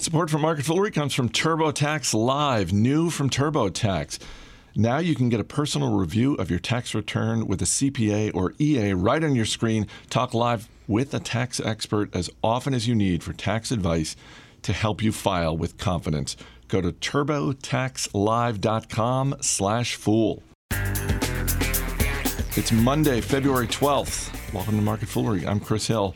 Support for Market Foolery comes from TurboTax Live, new from TurboTax. Now you can get a personal review of your tax return with a CPA or EA right on your screen. Talk live with a tax expert as often as you need for tax advice to help you file with confidence. Go to turbotaxlive.com slash fool. It's Monday, February 12th. Welcome to Market Foolery. I'm Chris Hill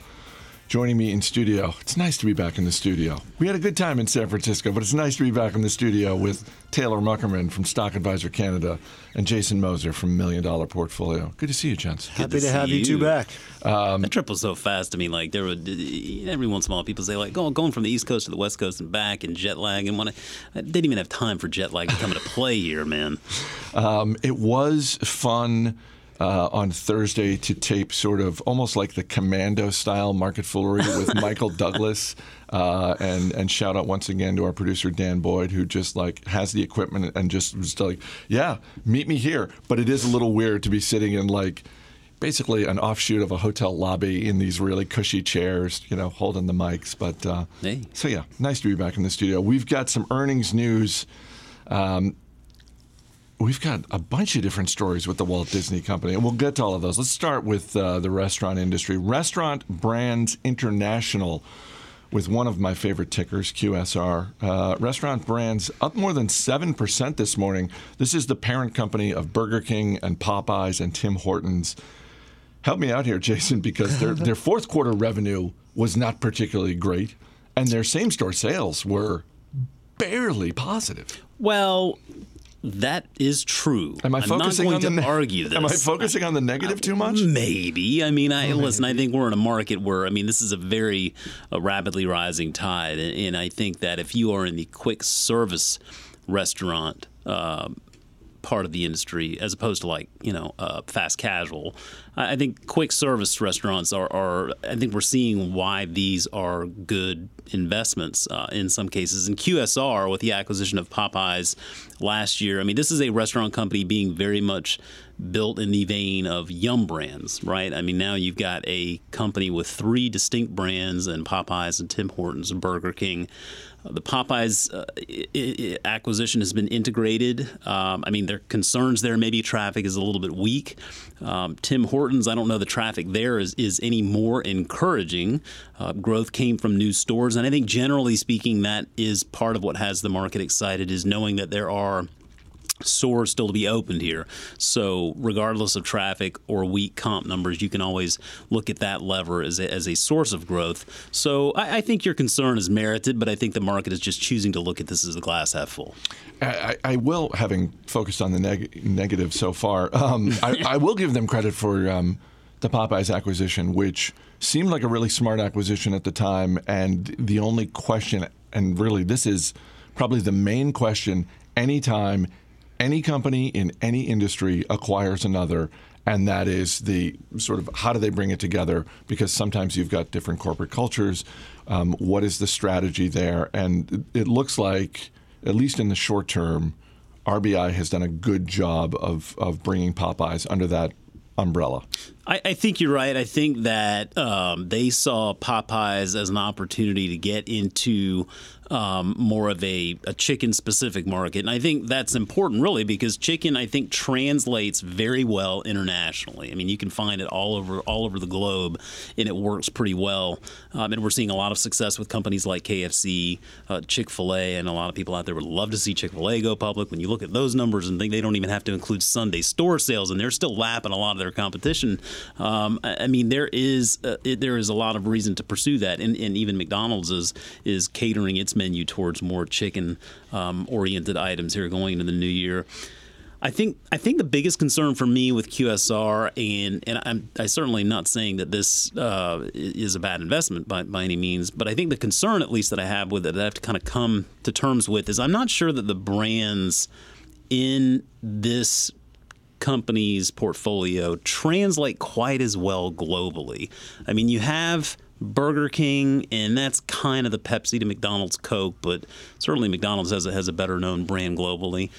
joining me in studio. It's nice to be back in the studio. We had a good time in San Francisco, but it's nice to be back in the studio with Taylor Muckerman from Stock Advisor Canada and Jason Moser from Million Dollar Portfolio. Good to see you, gents. Happy to, to have you two back. Um, that trip was so fast. I mean, like there would every once in a while people say like, going going from the East Coast to the West Coast and back and jet lag and want to. They didn't even have time for jet lag to come into play here, man. Um, it was fun uh, on Thursday to tape sort of almost like the commando style market foolery with Michael Douglass. Uh, and and shout out once again to our producer Dan Boyd, who just like has the equipment and just was like, yeah, meet me here. But it is a little weird to be sitting in like basically an offshoot of a hotel lobby in these really cushy chairs, you know, holding the mics. But uh, hey. so yeah, nice to be back in the studio. We've got some earnings news. Um, We've got a bunch of different stories with the Walt Disney Company, and we'll get to all of those. Let's start with uh, the restaurant industry. Restaurant Brands International, with one of my favorite tickers, QSR. Uh, restaurant Brands up more than 7% this morning. This is the parent company of Burger King and Popeyes and Tim Hortons. Help me out here, Jason, because their, their fourth quarter revenue was not particularly great, and their same store sales were barely positive. Well, that is true. Am I focusing I'm not going on the to argue this. Am I focusing on the negative too much? Maybe. I mean, I listen. I think we're in a market where I mean, this is a very uh, rapidly rising tide, and, and, I think that if you are in the quick service restaurant. Uh, part of the industry as opposed to like you know uh, fast casual. I think quick service restaurants are, are, I think we're seeing why these are good investments uh, in some cases. And QSR with the acquisition of Popeyes last year, I mean this is a restaurant company being very much built in the vein of Yum Brands, right? I mean now you've got a company with three distinct brands and Popeyes and Tim Hortons and Burger King the Popeyes uh, acquisition has been integrated. Um, I mean, there are concerns there. Maybe traffic is a little bit weak. Um, Tim Hortons, I don't know the traffic there is, is any more encouraging. Uh, growth came from new stores. And I think generally speaking, that is part of what has the market excited is knowing that there are stores still to be opened here. So, regardless of traffic or weak comp numbers, you can always look at that lever as a, as a source of growth. So, I, I, think your concern is merited, but I think the market is just choosing to look at this as a glass half full. I, I will, having focused on the neg- negative so far, um, I, I, will give them credit for um, the Popeyes acquisition, which seemed like a really smart acquisition at the time. And the only question, and really this is probably the main question anytime any company in any industry acquires another and that is the sort of how do they bring it together? Because sometimes you've got different corporate cultures. Um, what is the strategy there? And it looks like at least in the short term rbi has done a good job of, of bringing popeyes under that umbrella. I, I, think you're right. I think that um, they saw Popeyes as an opportunity to get into um, more of a, a chicken specific market. And I think that's important, really, because chicken, I think, translates very well internationally. I mean, you can find it all over all over the globe, and it works pretty well. Um, and we're seeing a lot of success with companies like KFC, uh, Chick fil A, and a lot of people out there would love to see Chick fil A go public. When you look at those numbers and think they don't even have to include Sunday store sales, and they're still lapping a lot of their competition. Um, I mean, there is uh, it, there is a lot of reason to pursue that, and, and even McDonald's is is catering its menu towards more chicken um, oriented items here going into the new year. I think I think the biggest concern for me with QSR, and and I'm I certainly not saying that this uh, is a bad investment by, by any means, but I think the concern, at least that I have with it, that I have to kind of come to terms with, is I'm not sure that the brands in this company's portfolio translate quite as well globally. I mean, you have Burger King, and that's kind of the Pepsi to McDonald's Coke, but certainly McDonald's has a, has a better known brand globally.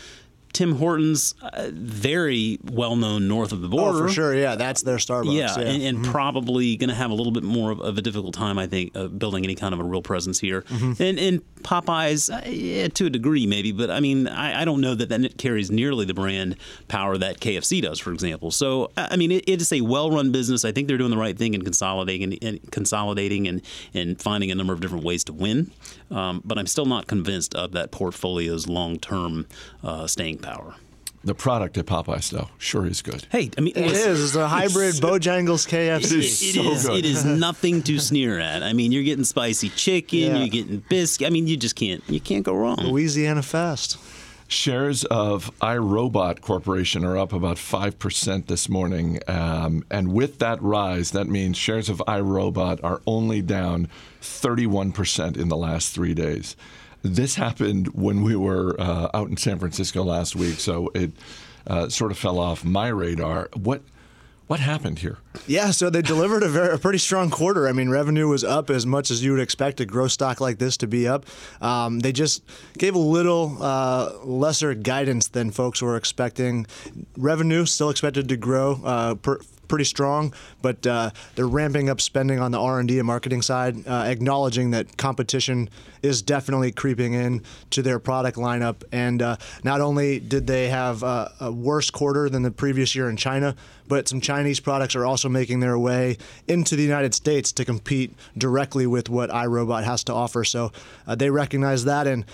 Tim Hortons, uh, very well known north of the border. Oh, for sure. Yeah, that's their Starbucks. Yeah, Yeah, and, and probably going to have a little bit more of, of a difficult time, I think, uh, building any kind of a real presence here. And, and Popeyes, uh, yeah, to a degree, maybe, but I mean, I, I don't know that that carries nearly the brand power that KFC does, for example. So, I mean, it, it is a well-run business. I think they're doing the right thing in consolidating and, and consolidating and, and finding a number of different ways to win. Um, but I'm still not convinced of that portfolio's long-term uh, staying power. The product at Popeyes, though, sure is good. Hey, I mean, It is. It's a hybrid Bojangles KFC. It is It so is. good. It is nothing to sneer at. I mean, you're getting spicy chicken. Yeah. You're getting biscuit. I mean, you just can't. You can't go wrong. Louisiana Fest. Shares of iRobot Corporation are up about 5% this morning. Um, and with that rise, that means shares of iRobot are only down 31% in the last three days. This happened when we were uh, out in San Francisco last week, so it uh, sort of fell off my radar. What, what happened here? Yeah, so they delivered a, very, a pretty strong quarter. I mean, revenue was up as much as you would expect a growth stock like this to be up. Um, they just gave a little uh, lesser guidance than folks were expecting. Revenue still expected to grow. Uh, per, pretty strong, but uh, they're ramping up spending on the R&D and marketing side, uh, acknowledging that competition is definitely creeping in to their product lineup. And uh, not only did they have a worse quarter than the previous year in China, but some Chinese products are also making their way into the United States to compete directly with what iRobot has to offer. So uh, they recognize that, and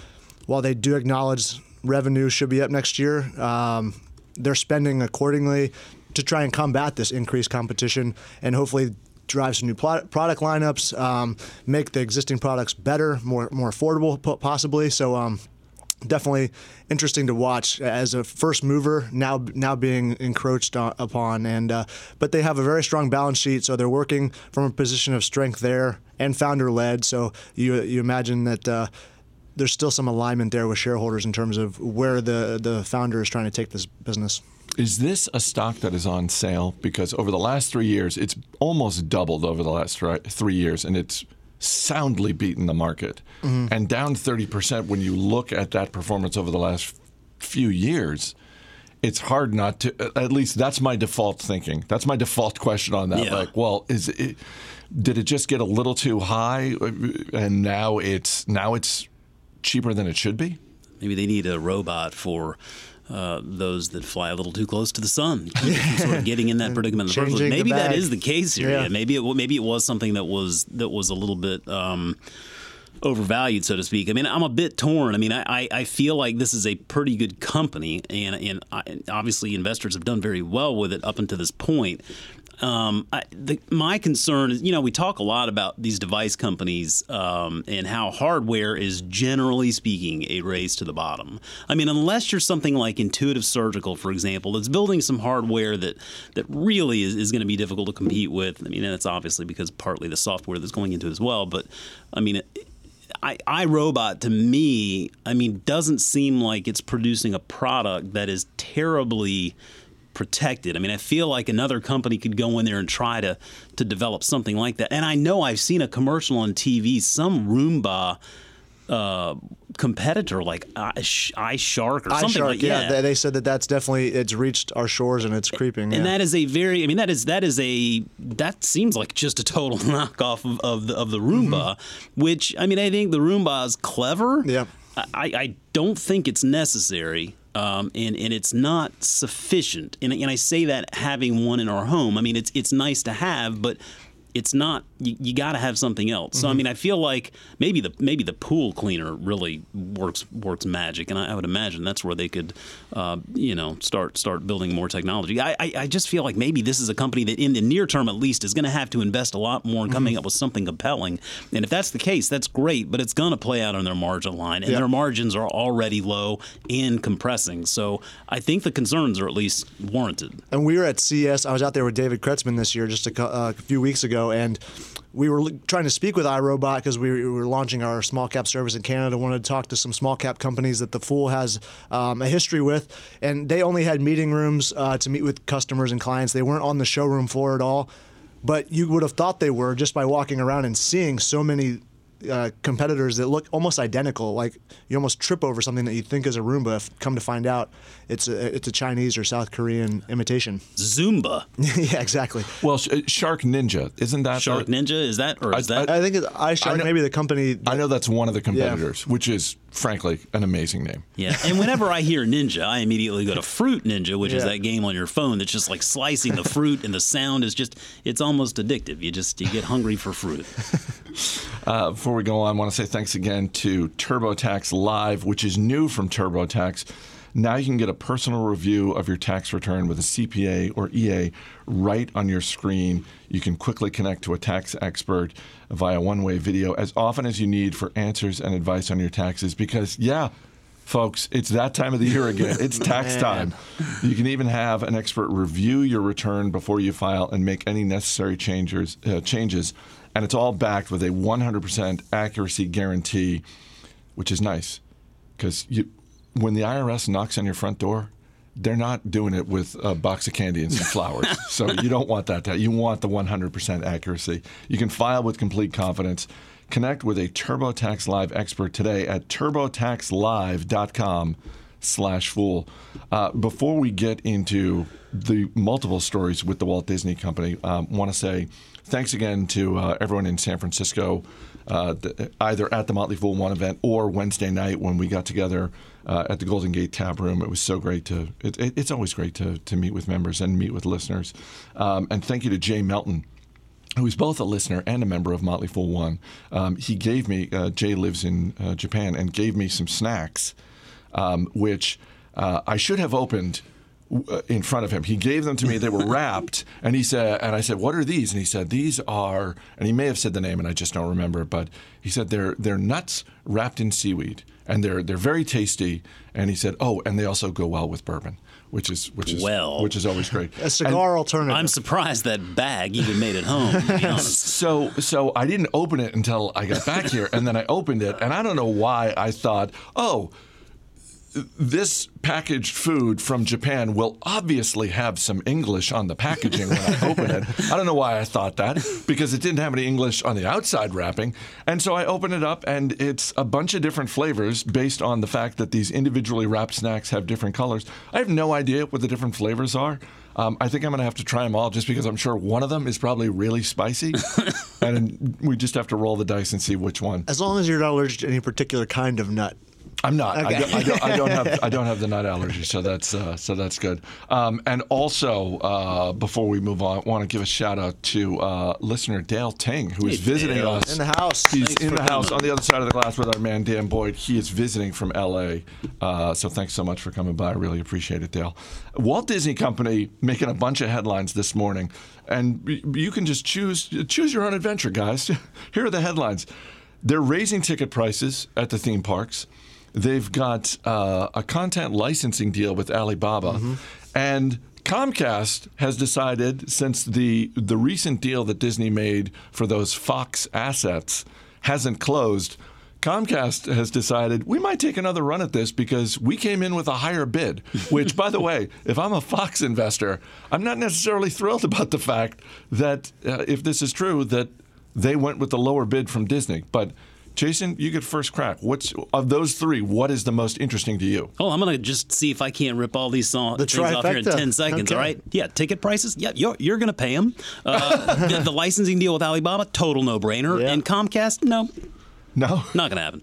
while they do acknowledge revenue should be up next year, um, they're spending accordingly to try and combat this increased competition and hopefully drive some new pro- product lineups, um, make the existing products better, more more affordable, possibly. So. Um, Definitely interesting to watch as a first mover now now being encroached on, upon, and uh, but they have a very strong balance sheet, so they're working from a position of strength there and founder led. So you you imagine that uh, there's still some alignment there with shareholders in terms of where the the founder is trying to take this business. Is this a stock that is on sale? Because over the last three years, it's almost doubled over the last three years, and it's soundly beaten the market. Mm-hmm. And down 30% when you look at that performance over the last few years, it's hard not to, at least that's my default thinking. That's my default question on that. Yeah. Like, well, is it, did it just get a little too high and now it's now it's cheaper than it should be? Maybe they need a robot for. Uh, those that fly a little too close to the sun, keep it from sort of getting in that predicament. in the first place. Changing the Maybe that is the case here. Yeah. Yeah. Maybe it, maybe it was something that was that was a little bit um, overvalued, so to speak. I mean, I'm a bit torn. I mean, I, I, I feel like this is a pretty good company, and and, I, and obviously investors have done very well with it up until this point. Um, I, the, my concern is, you know, we talk a lot about these device companies um, and how hardware is generally speaking a race to the bottom. I mean, unless you're something like Intuitive Surgical, for example, that's building some hardware that that really is, is going to be difficult to compete with. I mean, it's obviously because partly the software that's going into it as well. But I mean. It, I, iRobot to me, I mean, doesn't seem like it's producing a product that is terribly protected. I mean, I feel like another company could go in there and try to to develop something like that. And I know I've seen a commercial on TV, some Roomba uh, competitor like iShark or something iShark, like yeah, They, they said that that's definitely it's reached our shores and it's creeping. and yeah. that is a very i mean that is that is a that seems like just a total knockoff of, of the of the roomba which i mean i think the roomba is clever Yeah. i i don't think it's necessary um, and and it's not sufficient. And, and i say that having one in our home. I mean it's it's nice to have but it's not you, you got to have something else. So I mean, I feel like maybe the maybe the pool cleaner really works works magic, and I, I would imagine that's where they could, uh, you know, start start building more technology. I, I I just feel like maybe this is a company that in the near term at least is going to have to invest a lot more in coming up with something compelling. And if that's the case, that's great, but it's going to play out on their margin line, and Yeah. their margins are already low and compressing. So I think the concerns are at least warranted. And we were at CES. I was out there with David Kretzmann this year, just a, uh, a few weeks ago, and we were trying to speak with iRobot because we, we were launching our small cap service in Canada. Wanted to talk to some small cap companies that the Fool has um, a history with, and they only had meeting rooms uh, to meet with customers and clients. They weren't on the showroom floor at all, but you would have thought they were just by walking around and seeing so many uh, competitors that look almost identical. Like you almost trip over something that you think is a Roomba. If come to find out, it's a, it's a Chinese or South Korean imitation. Zumba. yeah, exactly. Well, Sh- uh, Shark Ninja isn't that Shark the- Ninja is that or is I- that? I think it's iShark, know- maybe the company. I know that's one of the competitors, which is frankly an amazing name. yeah, and whenever I hear Ninja, I immediately go to Fruit Ninja, which is that game on your phone that's just like slicing the fruit, and the sound is just—it's almost addictive. You just you get hungry for fruit. Uh, before we go on, I want to say thanks again to TurboTax Live, which is new from TurboTax. Now you can get a personal review of your tax return with a CPA or EA right on your screen. You can quickly connect to a tax expert via one way video as often as you need for answers and advice on your taxes because, yeah, folks, it's that time of the year again. It's tax time. You can even have an expert review your return before you file and make any necessary changes. Uh, changes, and it's all backed with a 100% accuracy guarantee, which is nice because you, when the IRS knocks on your front door. They're not doing it with a box of candy and some flowers. so you don't want that. You want the 100% accuracy. You can file with complete confidence. Connect with a TurboTax Live expert today at turbotaxlive.com slash fool. Uh, before we get into the multiple stories with the Walt Disney Company, um, want to say thanks again to uh, everyone in San Francisco, uh, th- either at the Motley Fool One event or Wednesday night when we got together uh, at the Golden Gate Tap Room. It was so great to. It, it, it's always great to to meet with members and meet with listeners. Um, and thank you to Jay Melton who is both a listener and a member of Motley Fool One. Um, he gave me, uh, Jay lives in uh, Japan, and gave me some snacks, um, which uh, I should have opened uh, in front of him. He gave them to me. They were wrapped, and he said, and I said, "What are these?" And he said, "These are," and he may have said the name, and I just don't remember. But he said they're they're nuts wrapped in seaweed, and they're they're very tasty. And he said, "Oh, and they also go well with bourbon." Which is which is Well. which is always great. a cigar alternative. I'm surprised that bag even made it home. To be honest. So so I didn't open it until I got back here, and then I opened it, and I don't know why I thought, oh, this packaged food from Japan will obviously have some English on the packaging when I open it. I don't know why I thought that because it didn't have any English on the outside wrapping. And so I open it up and it's a bunch of different flavors based on the fact that these individually wrapped snacks have different colors. I have no idea what the different flavors are. Um, I think I'm going to have to try them all just because I'm sure one of them is probably really spicy. and we just have to roll the dice and see which one. as long as you're not allergic to any particular kind of nut. I'm not. I, don't, I, don't, I don't have. I don't have the nut allergy, so that's uh, so that's good. Um, and also, uh, before we move on, I want to give a shout out to uh, listener Dale Ting, who is Hey, visiting Dale. us In the house. He's Thanks in the house coming. on the other side of the glass with our man Dan Boyd. He is visiting from L.A. Uh, so thanks so much for coming by. I really appreciate it, Dale. Walt Disney Company making a bunch of headlines this morning, and you can just choose choose your own adventure, guys. Here are the headlines. They're raising ticket prices at the theme parks. They've got uh, a content licensing deal with Alibaba, and Comcast has decided since the the recent deal that Disney made for those Fox assets hasn't closed. Comcast has decided we might take another run at this because we came in with a higher bid. Which, by the way, if I'm a Fox investor, I'm not necessarily thrilled about the fact that uh, if this is true, that they went with the lower bid from Disney. But Jason, you get first crack. What's of those three? What is the most interesting to you? Oh, I'm gonna just see if I can't rip all these songs The things off here in trifecta. ten seconds. Okay. All right? Yeah, ticket prices. Yeah, you're, you're gonna pay them. Uh, the, the licensing deal with Alibaba, total no-brainer. Yeah. And Comcast, no, No, not gonna happen.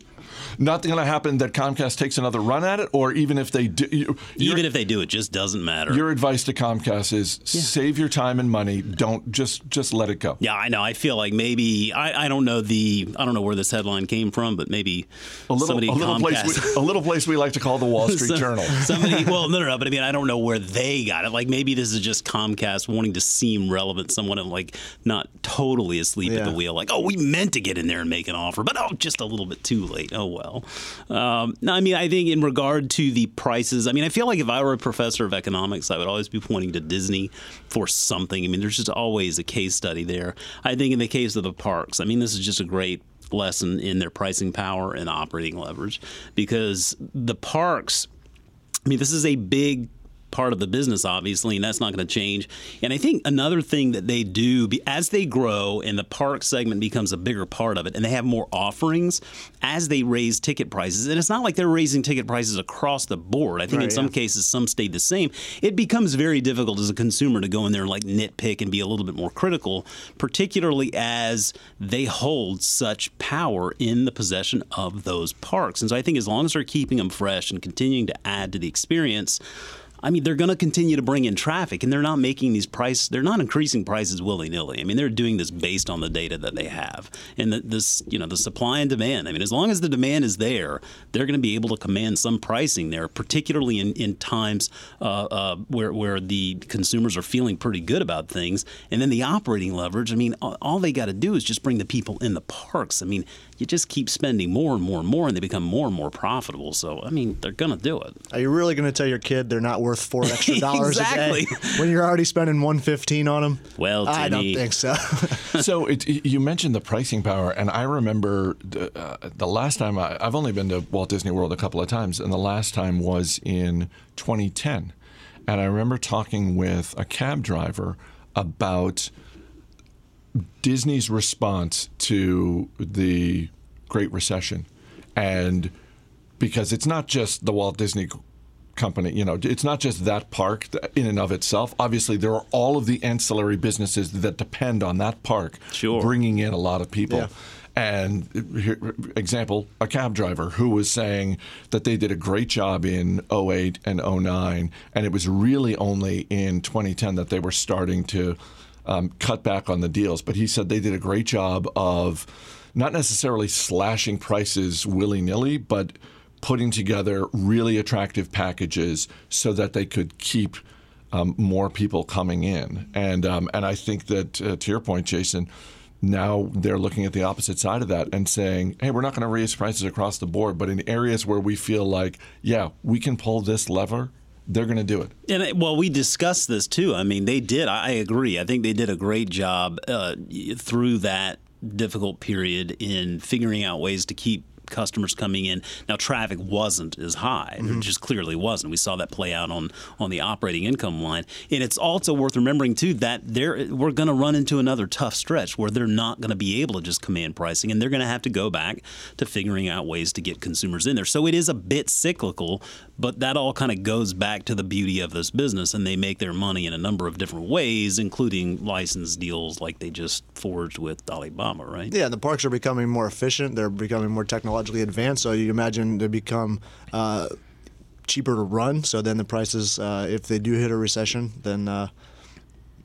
Not going to happen. That Comcast takes another run at it, or even if they do. You, Even if they do, it just doesn't matter. your advice to Comcast is save your time and money. Don't just just let it go. yeah, I know. I feel like maybe I, I don't know the I don't know where this headline came from, but maybe A little, somebody a little Comcast. place, we, a little place we like to call the Wall Street Some- Journal. Somebody, well, no, no, no, but I mean, I don't know where they got it. Like, maybe this is just Comcast wanting to seem relevant. Someone like not totally asleep at the wheel. Like, oh, we meant to get in there and make an offer, but oh, just a little bit too late. Oh well. Um, no, I mean, I think in regard to the prices, I mean, I feel like if I were a professor of economics, I would always be pointing to Disney for something. I mean, there's just always a case study there. I think in the case of the parks, I mean, this is just a great lesson in their pricing power and operating leverage because the parks I mean, this is a big part of the business, obviously, and that's not going to change. And I think another thing that they do as they grow and the park segment becomes a bigger part of it, and they have more offerings as they raise ticket prices. And it's not like they're raising ticket prices across the board. I think Right, in some yeah. cases some stayed the same. It becomes very difficult as a consumer to go in there and like nitpick and be a little bit more critical, particularly as they hold such power in the possession of those parks. And so I think as long as they're keeping them fresh and continuing to add to the experience. I mean, they're going to continue to bring in traffic, and they're not making these price. They're not increasing prices willy nilly. I mean, they're doing this based on the data that they have, and the, this, you know, the supply and demand. I mean, as long as the demand is there, they're going to be able to command some pricing there, particularly in, in times uh, uh, where where the consumers are feeling pretty good about things. And then the operating leverage. I mean, all, all they got to do is just bring the people in the parks. I mean, you just keep spending more and more and more, and they become more and more profitable. So, I mean, they're going to do it. Are you really going to tell your kid they're not worth four extra dollars a Exactly. day when you're already spending one fifteen on them? Well, I don't think so. so it, you mentioned the pricing power, and I remember the, uh, the last time I, I've only been to Walt Disney World a couple of times, and the last time was in 2010. And I remember talking with a cab driver about Disney's response to the Great Recession, and because it's not just the Walt Disney company, you know, it's not just that park in and of itself. Obviously, there are all of the ancillary businesses that depend on that park Sure. bringing in a lot of people. Yeah. And here, example, a cab driver who was saying that they did a great job in 08 and 09, and it was really only in 2010 that they were starting to um, cut back on the deals. But he said they did a great job of not necessarily slashing prices willy nilly, but putting together really attractive packages so that they could keep um, more people coming in. And um, and I think that uh, to your point, Jason, now they're looking at the opposite side of that and saying, hey, we're not going to raise prices across the board, but in areas where we feel like, yeah, we can pull this lever, they're going to do it. And well, we discussed this too. I mean, they did. I I agree. I think they did a great job uh, through that difficult period in figuring out ways to keep customers coming in. Now, traffic wasn't as high; it mm-hmm. just clearly wasn't. We saw that play out on on the operating income line. And it's also worth remembering too that there we're going to run into another tough stretch where they're not going to be able to just command pricing, and they're going to have to go back to figuring out ways to get consumers in there. So it is a bit cyclical, but that all kind of goes back to the beauty of this business, and they make their money in a number of different ways, including license deals like they just forged with Alibaba, right? Yeah, the parks are becoming more efficient. They're becoming more technologically advanced. So you imagine they become uh, cheaper to run. So then the prices, uh, if they do hit a recession, then uh,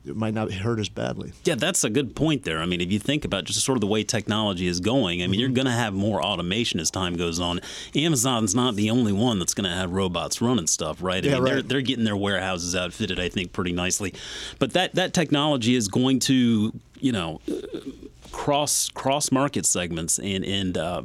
it might not hurt as badly. Yeah, that's a good point there. I mean, if you think about just sort of the way technology is going, I mean, you're going to have more automation as time goes on. Amazon's not the only one that's going to have robots running stuff, right? I Yeah, mean, They're, right. they're getting their warehouses outfitted, I think, pretty nicely. But that, that technology is going to, you know, cross cross market segments and and uh,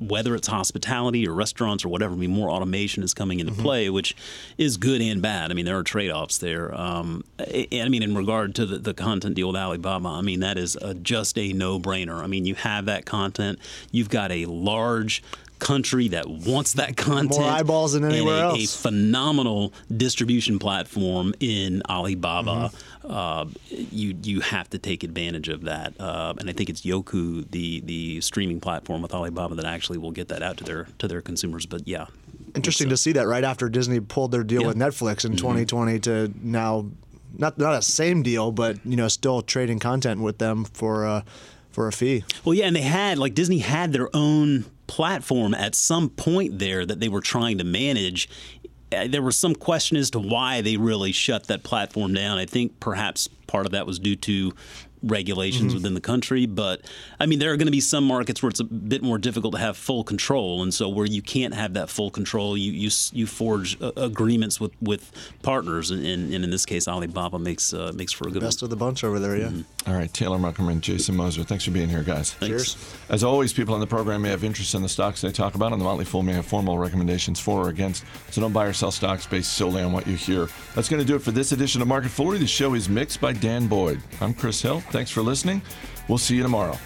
whether it's hospitality or restaurants or whatever, I mean, more automation is coming into play, which is good and bad. I mean, there are trade offs there. Um, and I mean, in regard to the, the content deal with Alibaba, I mean, that is a, just a no brainer. I mean, you have that content, you've got a large country that wants that content More eyeballs than anywhere a- a else. phenomenal distribution platform in Alibaba. Mm-hmm. Uh, you you have to take advantage of that, uh, and I think it's Youku, the the streaming platform with Alibaba, that actually will get that out to their to their consumers. But yeah, Interesting to see that right after Disney pulled their deal Yeah. with Netflix in 2020 to now, not not a same deal, but you know, still trading content with them for uh, for a fee. Well, yeah, and they had like Disney had their own platform at some point there that they were trying to manage. Uh, There was some question as to why they really shut that platform down. I think perhaps part of that was due to regulations within the country. But I mean, there are going to be some markets where it's a bit more difficult to have full control, and so where you can't have that full control, you you, you forge uh, agreements with, with partners, and, and, and in this case, Alibaba makes uh, makes for a good Best of the bunch over there, yeah. All right, Taylor Muckerman, Jason Moser, thanks for being here, guys. Cheers. As always, people on the program may have interest in the stocks they talk about, and the Motley Fool may have formal recommendations for or against. So don't buy or sell stocks based solely on what you hear. That's going to do it for this edition of Market Foolery. The show is mixed by Dan Boyd. I'm Chris Hill. Thanks for listening. We'll see you tomorrow.